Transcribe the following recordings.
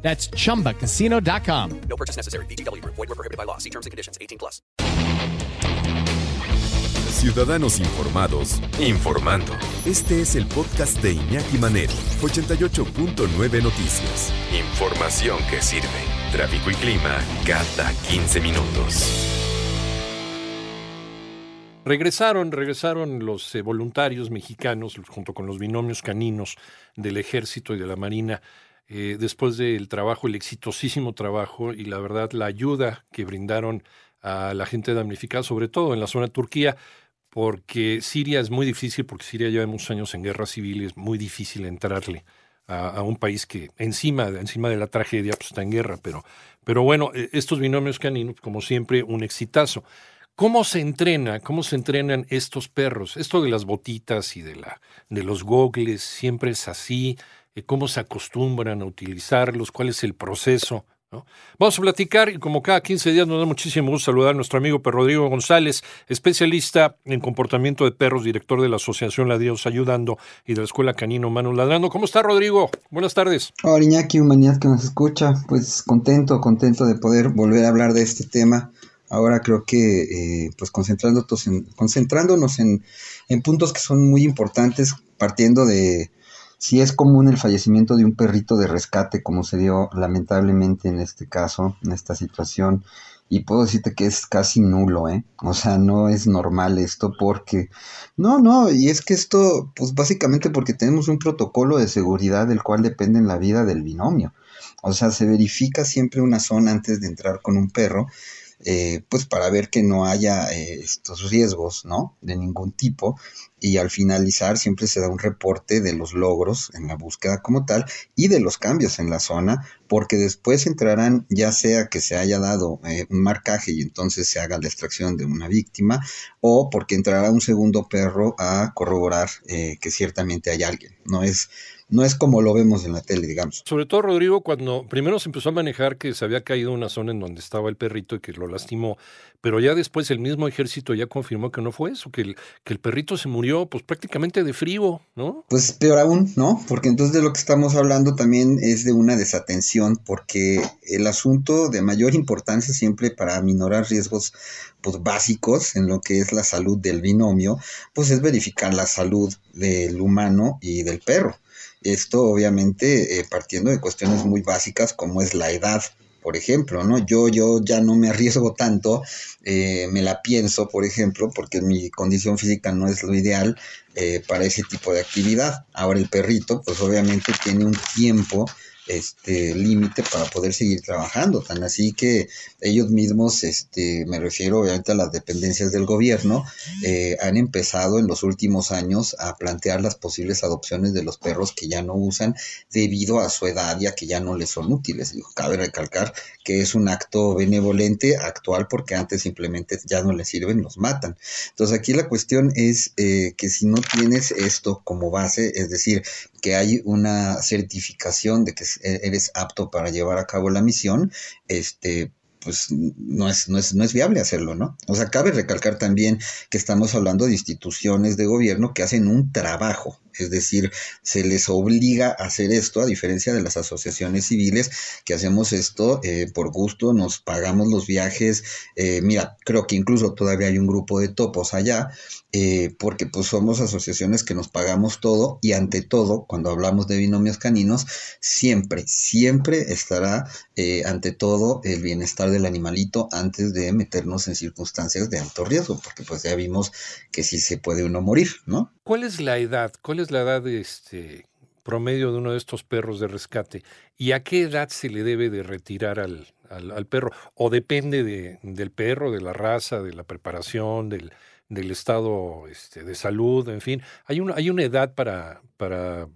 That's chumbacasino.com. No purchase necessary. BGW. Void were prohibited by law. See terms and conditions. 18 plus. Ciudadanos informados, informando. Este es el podcast de Iñaki Manero, 88.9 Noticias. Información que sirve. Tráfico y clima cada 15 minutos. Regresaron, regresaron los eh, voluntarios mexicanos junto con los binomios caninos del ejército y de la marina eh, después del trabajo, el exitosísimo trabajo y la verdad la ayuda que brindaron a la gente damnificada, sobre todo en la zona de Turquía, porque Siria es muy difícil, porque Siria lleva muchos años en guerra civil y es muy difícil entrarle a, un país que encima, encima de la tragedia pues, está en guerra, pero, pero bueno, eh, estos binomios caninos, como siempre, un exitazo. ¿Cómo se entrena? ¿Cómo se entrenan estos perros? Esto de las botitas y de, la, de los gogles siempre es así. Eh, ¿Cómo se acostumbran a utilizarlos? ¿Cuál es el proceso? Vamos a platicar y como cada 15 días nos da muchísimo gusto saludar a nuestro amigo Perro Rodrigo González, especialista en comportamiento de perros, director de la Asociación Ladridos Ayudando y de la Escuela Canino Manos Ladrando. ¿Cómo está Rodrigo? Buenas tardes. Hola Iñaki, humanidad que nos escucha. Pues contento, contento de poder volver a hablar de este tema Ahora creo que eh, pues concentrándonos en, concentrándonos en, en, puntos que son muy importantes, partiendo de si es común el fallecimiento de un perrito de rescate, como se dio lamentablemente en este caso, en esta situación, y puedo decirte que es casi nulo, ¿eh? O sea, no es normal esto porque... No, no, y es que esto, pues básicamente porque tenemos un protocolo de seguridad del cual depende la vida del binomio. O sea, se verifica siempre una zona antes de entrar con un perro eh, pues para ver que no haya eh, estos riesgos, ¿no? De ningún tipo. Y al finalizar siempre se da un reporte de los logros en la búsqueda como tal y de los cambios en la zona, porque después entrarán ya sea que se haya dado eh, un marcaje y entonces se haga la extracción de una víctima, o porque entrará un segundo perro a corroborar que ciertamente hay alguien. No es no es como lo vemos en la tele, digamos. Sobre todo, Rodrigo, cuando primero se empezó a manejar que se había caído una zona en donde estaba el perrito y que lo lastimó, pero ya después el mismo ejército ya confirmó que no fue eso, que el, que el perrito se murió pues prácticamente de frío, ¿no? Pues peor aún, ¿no? Porque entonces de lo que estamos hablando también es de una desatención, porque el asunto de mayor importancia siempre para minorar riesgos pues básicos en lo que es la salud del binomio, pues es verificar la salud del humano y del perro. Esto obviamente eh, partiendo de cuestiones muy básicas como es la edad, por ejemplo, ¿no? Yo, yo ya no me arriesgo tanto, eh, me la pienso, por ejemplo, porque mi condición física no es lo ideal eh, para ese tipo de actividad. Ahora el perrito, pues obviamente tiene un tiempo este límite para poder seguir trabajando. Tan así que ellos mismos, este, me refiero obviamente a las dependencias del gobierno, eh, han empezado en los últimos años a plantear las posibles adopciones de los perros que ya no usan debido a su edad y a que ya no les son útiles. cabe recalcar que es un acto benevolente actual porque antes simplemente ya no les sirven, los matan. Entonces aquí la cuestión es eh, que si no tienes esto como base, es decir, que hay una certificación de que e-, eres apto para llevar a cabo la misión, este, pues no es, no, es, no es viable hacerlo, ¿no? O sea, cabe recalcar también que estamos hablando de instituciones de gobierno que hacen un trabajo, es decir, se les obliga a hacer esto, a diferencia de las asociaciones civiles que hacemos esto eh, por gusto, nos pagamos los viajes, eh, mira, creo que incluso todavía hay un grupo de topos allá, eh, porque pues somos asociaciones que nos pagamos todo y ante todo, cuando hablamos de binomios caninos, siempre, siempre estará ante todo el bienestar del animalito antes de meternos en circunstancias de alto riesgo, porque pues ya vimos que sí se puede uno morir, ¿no? ¿Cuál es la edad? ¿Cuál es la edad este, promedio de uno de estos perros de rescate? ¿Y a qué edad se le debe de retirar al, al, perro? ¿O depende de, del perro, de la raza, de la preparación, del, del estado este, de salud, en fin? ¿Hay una, hay una edad para, para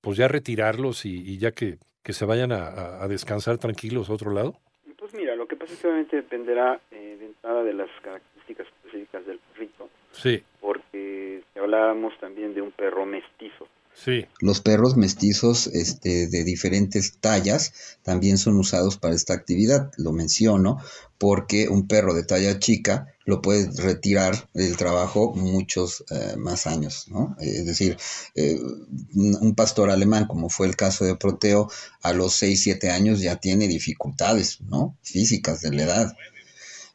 pues ya retirarlos y, ya que, que se vayan a, a descansar tranquilos a otro lado? Pues mira, lo que pasa Pues efectivamente dependerá eh, de entrada de las características específicas del perrito, Sí, hablábamos también de un perro mestizo, sí. Los perros mestizos este, de diferentes tallas también son usados para esta actividad. Lo menciono porque un perro de talla chica lo puedes retirar del trabajo muchos eh, más años, ¿no? Es decir, eh, un un pastor alemán, como fue el caso de Proteo, a los 6, 7 años ya tiene dificultades, ¿no? Físicas de la edad.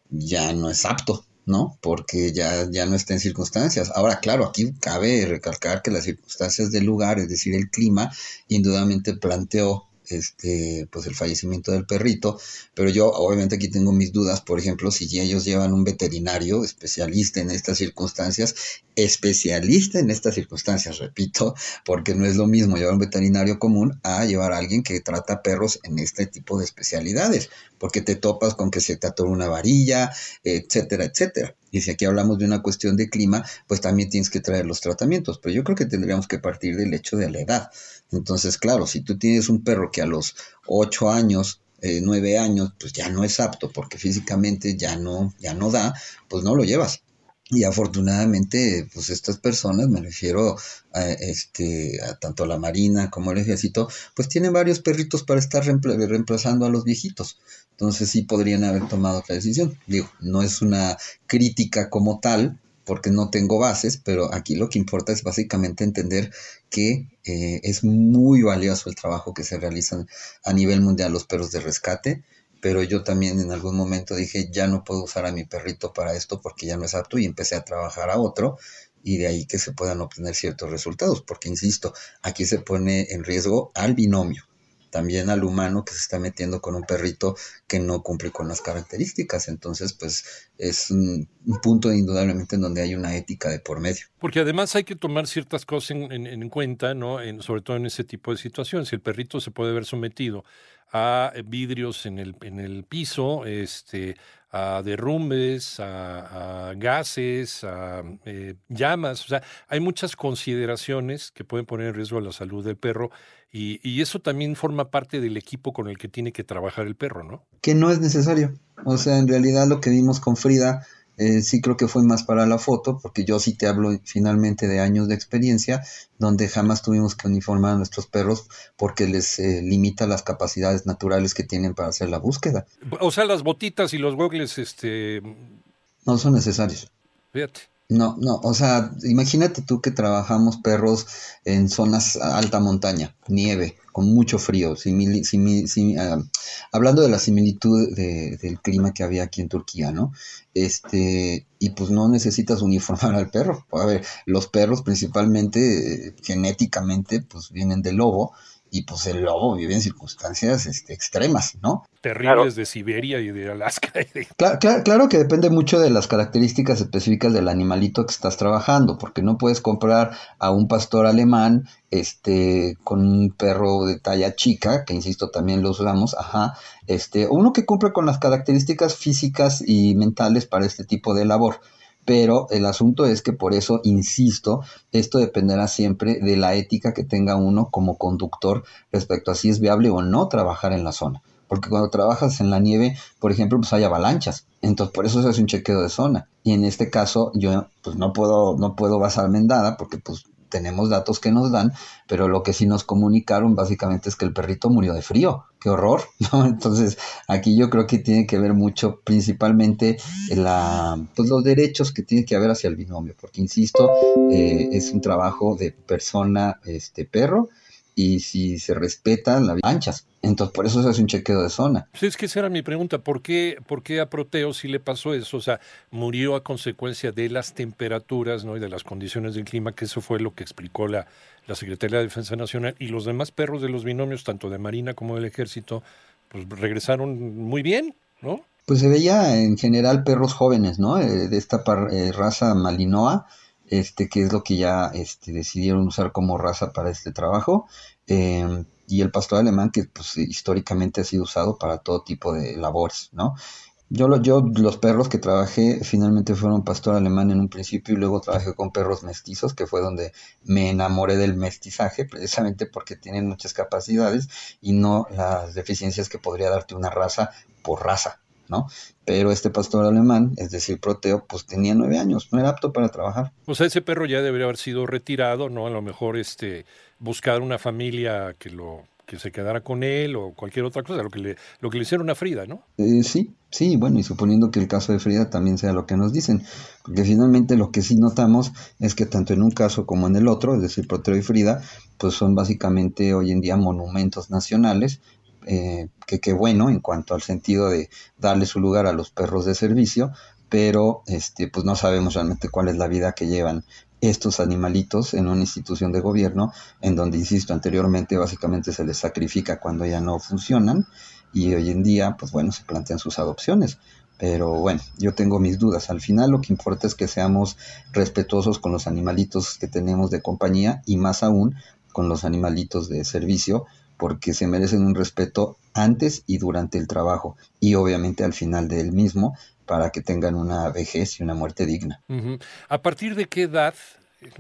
Ya no es apto, ¿no? Porque ya, ya no está en circunstancias. Ahora, claro, aquí cabe recalcar que las circunstancias del lugar, es decir, el clima, indudablemente planteó este, pues el fallecimiento del perrito, pero yo obviamente aquí tengo mis dudas, por ejemplo, si ellos llevan un veterinario especialista en estas circunstancias, especialista en estas circunstancias, repito, porque no es lo mismo llevar un veterinario común a llevar a alguien que trata perros en este tipo de especialidades, porque te topas con que se te atora una varilla, etcétera, etcétera. Y si aquí hablamos de una cuestión de clima, pues también tienes que traer los tratamientos, pero yo creo que tendríamos que partir del hecho de la edad. Entonces, claro, si tú tienes un perro que a los 8 años, eh, 9 años, pues ya no es apto porque físicamente ya no, ya no da, pues no lo llevas. Y afortunadamente, pues estas personas, me refiero a, este, a tanto la Marina como el Ejército, pues tienen varios perritos para estar reempla- reemplazando a los viejitos. Entonces sí podrían haber tomado otra decisión. Digo, no es una crítica como tal, porque no tengo bases, pero aquí lo que importa es básicamente entender que eh, es muy valioso el trabajo que se realiza a nivel mundial los perros de rescate, pero yo también en algún momento dije, ya no puedo usar a mi perrito para esto porque ya no es apto y empecé a trabajar a otro y de ahí que se puedan obtener ciertos resultados, porque insisto, aquí se pone en riesgo al binomio, también al humano que se está metiendo con un perrito que no cumple con las características, entonces pues es un, un punto indudablemente en donde hay una ética de por medio. Porque además hay que tomar ciertas cosas en, en- en cuenta, ¿no? Sobre todo en ese tipo de situaciones. El perrito se puede ver sometido a vidrios en el, en el piso, este, a derrumbes, a, gases, a eh, llamas. O sea, hay muchas consideraciones que pueden poner en riesgo la salud del perro y, y eso también forma parte del equipo con el que tiene que trabajar el perro, ¿no? que no es necesario. O sea, en realidad lo que vimos con Frida, eh, sí creo que fue más para la foto, porque yo sí te hablo finalmente de años de experiencia, donde jamás tuvimos que uniformar a nuestros perros porque les eh, limita las capacidades naturales que tienen para hacer la búsqueda. O sea, las botitas y los gogles, este, No son necesarios. fíjate. No, no, o sea, imagínate tú que trabajamos perros en zonas alta montaña, nieve, con mucho frío, simili- simi- simi- ah, hablando de la similitud de- del clima que había aquí en Turquía, ¿no? Este, y pues no necesitas uniformar al perro. A ver, los perros principalmente, eh, genéticamente, pues vienen del lobo, y pues el lobo vive en circunstancias este, extremas, ¿no? Terribles de Siberia y de Alaska. y de- Claro, claro, claro que depende mucho de las características específicas del animalito que estás trabajando, porque no puedes comprar a un pastor alemán este con un perro de talla chica, que insisto también lo usamos, ajá, este, uno que cumple con las características físicas y mentales para este tipo de labor. Pero el asunto es que por eso, insisto, esto dependerá siempre de la ética que tenga uno como conductor respecto a si es viable o no trabajar en la zona porque cuando trabajas en la nieve, por ejemplo, pues hay avalanchas. Entonces, por eso se hace un chequeo de zona. Y en este caso, yo pues no puedo, no puedo basarme en nada, porque pues tenemos datos que nos dan, pero lo que sí nos comunicaron básicamente es que el perrito murió de frío. ¡Qué horror! ¿no? Entonces, aquí yo creo que tiene que ver mucho, principalmente, la, pues, los derechos que tiene que haber hacia el binomio, porque insisto, eh, es un trabajo de persona, este perro, y si se respetan las anchas. Entonces, por eso se hace un chequeo de zona. Pues es que esa era mi pregunta, ¿por qué, por qué a Proteo sí le pasó eso? O sea, murió a consecuencia de las temperaturas ¿no? y de las condiciones del clima, que eso fue lo que explicó la, la Secretaría de Defensa Nacional, y los demás perros de los binomios, tanto de Marina como del Ejército, pues regresaron muy bien, ¿no? Pues se veía en general perros jóvenes, ¿no? Eh, de esta par- eh, raza Malinois, este, que es lo que ya este, decidieron usar como raza para este trabajo. eh, y el pastor alemán, que pues, históricamente ha sido usado para todo tipo de labores, ¿no? Yo, lo- yo los perros que trabajé finalmente fueron pastor alemán en un principio y luego trabajé con perros mestizos, que fue donde me enamoré del mestizaje, precisamente porque tienen muchas capacidades y no las deficiencias que podría darte una raza por raza. ¿No? Pero este pastor alemán, es decir, Proteo, pues tenía nueve años, no era apto para trabajar. O sea, ese perro ya debería haber sido retirado, ¿no? A lo mejor este, buscar una familia que lo que se quedara con él o cualquier otra cosa, lo que le, lo que le hicieron a Frida, ¿no? Eh, sí, sí, bueno, y suponiendo que el caso de Frida también sea lo que nos dicen, porque finalmente lo que sí notamos es que tanto en un caso como en el otro, es decir, Proteo y Frida, pues son básicamente hoy en día monumentos nacionales, eh, que qué bueno en cuanto al sentido de darle su lugar a los perros de servicio, pero este, pues no sabemos realmente cuál es la vida que llevan estos animalitos en una institución de gobierno, en donde, insisto, anteriormente básicamente se les sacrifica cuando ya no funcionan y hoy en día, pues bueno, se plantean sus adopciones. Pero bueno, yo tengo mis dudas. Al final lo que importa es que seamos respetuosos con los animalitos que tenemos de compañía y más aún con los animalitos de servicio, porque se merecen un respeto antes y durante el trabajo y obviamente al final del mismo para que tengan una vejez y una muerte digna. ¿A partir de qué edad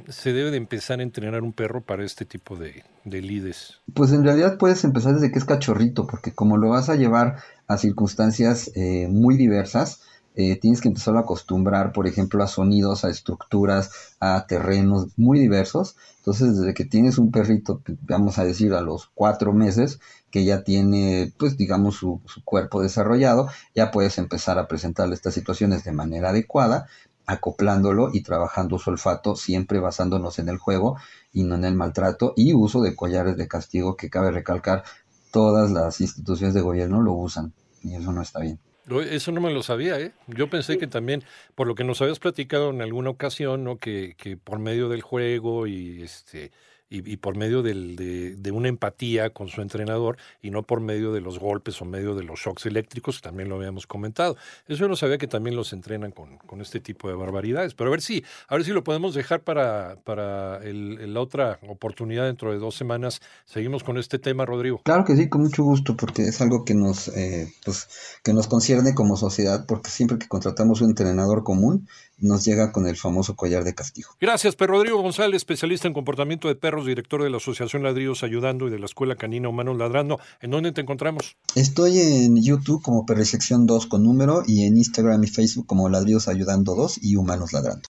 se debe de empezar a entrenar un perro para este tipo de, de lides? Pues en realidad puedes empezar desde que es cachorrito, porque como lo vas a llevar a circunstancias eh, muy diversas, eh, tienes que empezar a acostumbrar, por ejemplo, a sonidos, a estructuras, a terrenos muy diversos. Entonces, desde que tienes un perrito, vamos a decir, a los cuatro meses, que ya tiene, pues, digamos, su, su cuerpo desarrollado, ya puedes empezar a presentarle estas situaciones de manera adecuada, acoplándolo y trabajando su olfato, siempre basándonos en el juego y no en el maltrato, y uso de collares de castigo, que cabe recalcar, todas las instituciones de gobierno lo usan, y eso no está bien. Eso no me lo sabía, ¿eh? Yo pensé que también, por lo que nos habías platicado en alguna ocasión, ¿no? Que, que por medio del juego y este y, y por medio del, de, de una empatía con su entrenador y no por medio de los golpes o medio de los shocks eléctricos, que también lo habíamos comentado. Eso yo no sabía que también los entrenan con, con este tipo de barbaridades. Pero a ver si, a ver si lo podemos dejar para, para el- la otra oportunidad dentro de dos semanas. Seguimos con este tema, Rodrigo. Claro que sí, con mucho gusto, porque es algo que nos, eh, pues, que nos concierne como sociedad, porque siempre que contratamos un entrenador común, nos llega con el famoso collar de castigo. Gracias, Pedro Rodrigo González, especialista en comportamiento de perros, director de la Asociación Ladrillos Ayudando y de la Escuela Canina Humanos Ladrando. ¿En dónde te encontramos? Estoy en YouTube como Perrisección 2 con número y en Instagram y Facebook como Ladrillos Ayudando 2 y Humanos Ladrando.